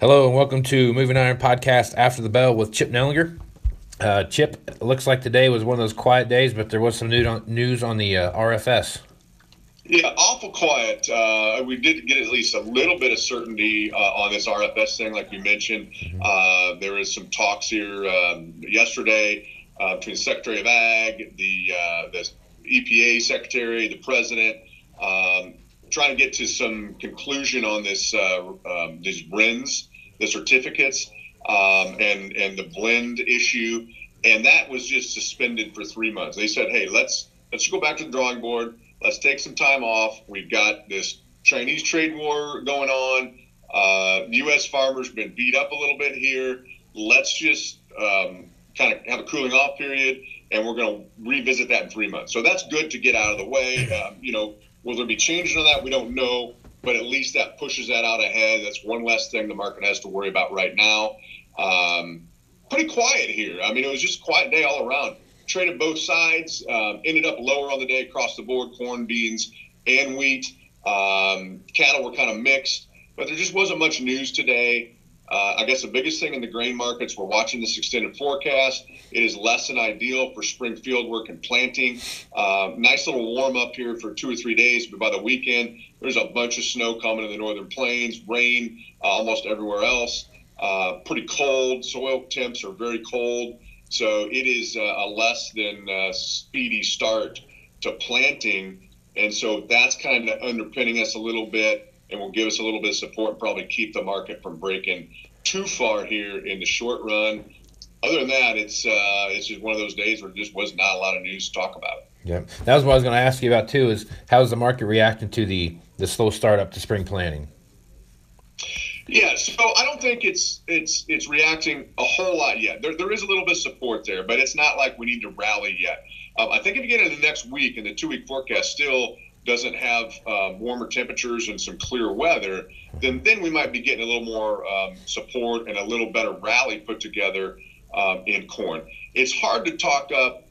Hello and welcome to Moving Iron Podcast After the Bell with Chip Nellinger. Uh, Chip, looks like today was one of those quiet days, but there was some news on, news on the uh, RFS. Yeah, awful quiet. Uh, we did get at least a little bit of certainty uh, on this RFS thing, like you mentioned. Mm-hmm. Uh, there is some talks here um, yesterday uh, between the Secretary of Ag, the, the EPA Secretary, the President, um, trying to get to some conclusion on this um, these RINs the certificates um, and and the blend issue, and that was just suspended for three months. They said, "Hey, let's let's go back to the drawing board. Let's take some time off. We've got this Chinese trade war going on. Uh, U.S. farmers been beat up a little bit here. Let's just um, kind of have a cooling off period, and we're going to revisit that in three months. So that's good to get out of the way. Um, you know, will there be changes on that? We don't know but at least that pushes that out ahead. That's one less thing the market has to worry about right now. Um, pretty quiet here. I mean, it was just a quiet day all around. Traded both sides, um, ended up lower on the day across the board corn, beans, and wheat. Um, cattle were kind of mixed, but there just wasn't much news today. Uh, I guess the biggest thing in the grain markets, we're watching this extended forecast. It is less than ideal for spring field work and planting. Uh, nice little warm up here for two or three days, but by the weekend, there's a bunch of snow coming in the northern plains, rain uh, almost everywhere else. Uh, pretty cold. Soil temps are very cold. So it is uh, a less than uh, speedy start to planting. And so that's kind of underpinning us a little bit and will give us a little bit of support and probably keep the market from breaking too far here in the short run. Other than that, it's uh, it's just one of those days where there just was not a lot of news to talk about. Yeah, that was what I was going to ask you about too. Is how's the market reacting to the the slow start up to spring planting? Yeah, so I don't think it's it's it's reacting a whole lot yet. There, there is a little bit of support there, but it's not like we need to rally yet. Um, I think if you get into the next week and the two week forecast still doesn't have um, warmer temperatures and some clear weather, then then we might be getting a little more um, support and a little better rally put together um, in corn. It's hard to talk up,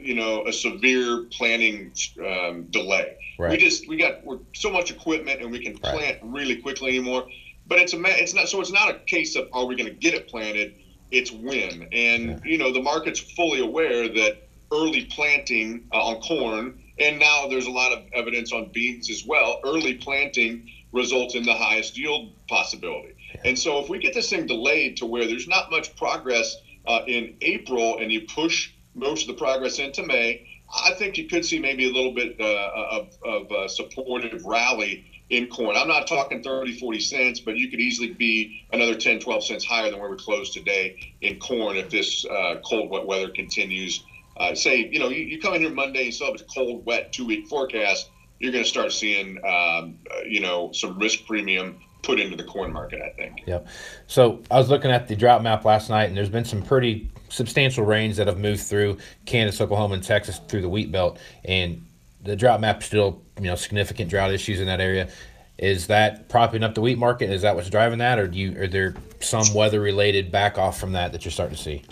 you know, a severe planting um, delay. Right. We just we got we're so much equipment and we can plant right. really quickly anymore. But it's a it's not so it's not a case of are we going to get it planted? It's when, and yeah. you know the market's fully aware that early planting uh, on corn and now there's a lot of evidence on beans as well. Early planting results in the highest yield possibility. And so if we get this thing delayed to where there's not much progress uh, in April and you push most of the progress into May, I think you could see maybe a little bit uh, of, of a supportive rally in corn. I'm not talking 30, 40 cents, but you could easily be another 10, 12 cents higher than where we closed today in corn if this uh, cold, wet weather continues uh, say, you know, you, you, come in here Monday, you still have a cold, wet two week forecast, you're going to start seeing, um, uh, you know, some risk premium put into the corn market, I think. Yep. So I was looking at the drought map last night, and there's been some pretty substantial rains that have moved through Kansas, Oklahoma, and Texas through the wheat belt. And the drought map still, you know, significant drought issues in that area. Is that propping up the wheat market? Is that what's driving that, or do you are there some weather related back off from that that you're starting to see?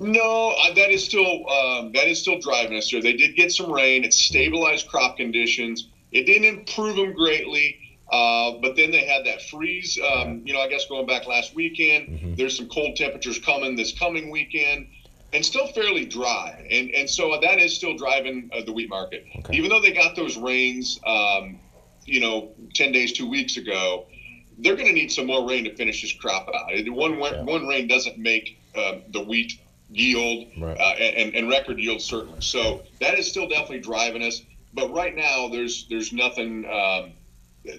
No, uh, that is still um, that is still driving us here. They did get some rain. It stabilized crop conditions. It didn't improve them greatly, uh, but then they had that freeze. Um, you know, I guess going back last weekend, mm-hmm. there's some cold temperatures coming this coming weekend, and still fairly dry. And and so that is still driving uh, the wheat market. Okay. Even though they got those rains, um, you know, ten days, two weeks ago, they're going to need some more rain to finish this crop out. One one, one rain doesn't make um, the wheat yield right. uh, and, and record yield certainly. So that is still definitely driving us. But right now, there's there's nothing. Um,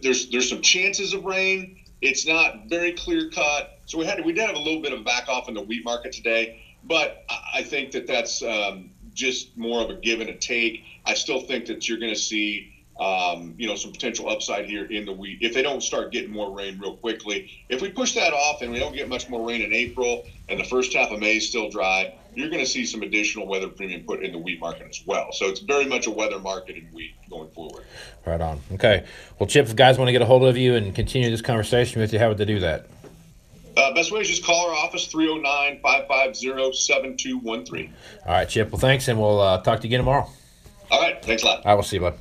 there's there's some chances of rain. It's not very clear cut. So we had we did have a little bit of a back off in the wheat market today, but I think that that's um, just more of a give and a take. I still think that you're going to see um, you know, some potential upside here in the wheat if they don't start getting more rain real quickly. If we push that off and we don't get much more rain in April and the first half of May is still dry, you're going to see some additional weather premium put in the wheat market as well. So it's very much a weather market in wheat going forward. Right on. Okay. Well, Chip, if guys want to get a hold of you and continue this conversation with you, how would they do that? Uh, best way is just call our office 309 550 7213. All right, Chip. Well, thanks, and we'll uh, talk to you again tomorrow. All right. Thanks a lot. I will see you, bud.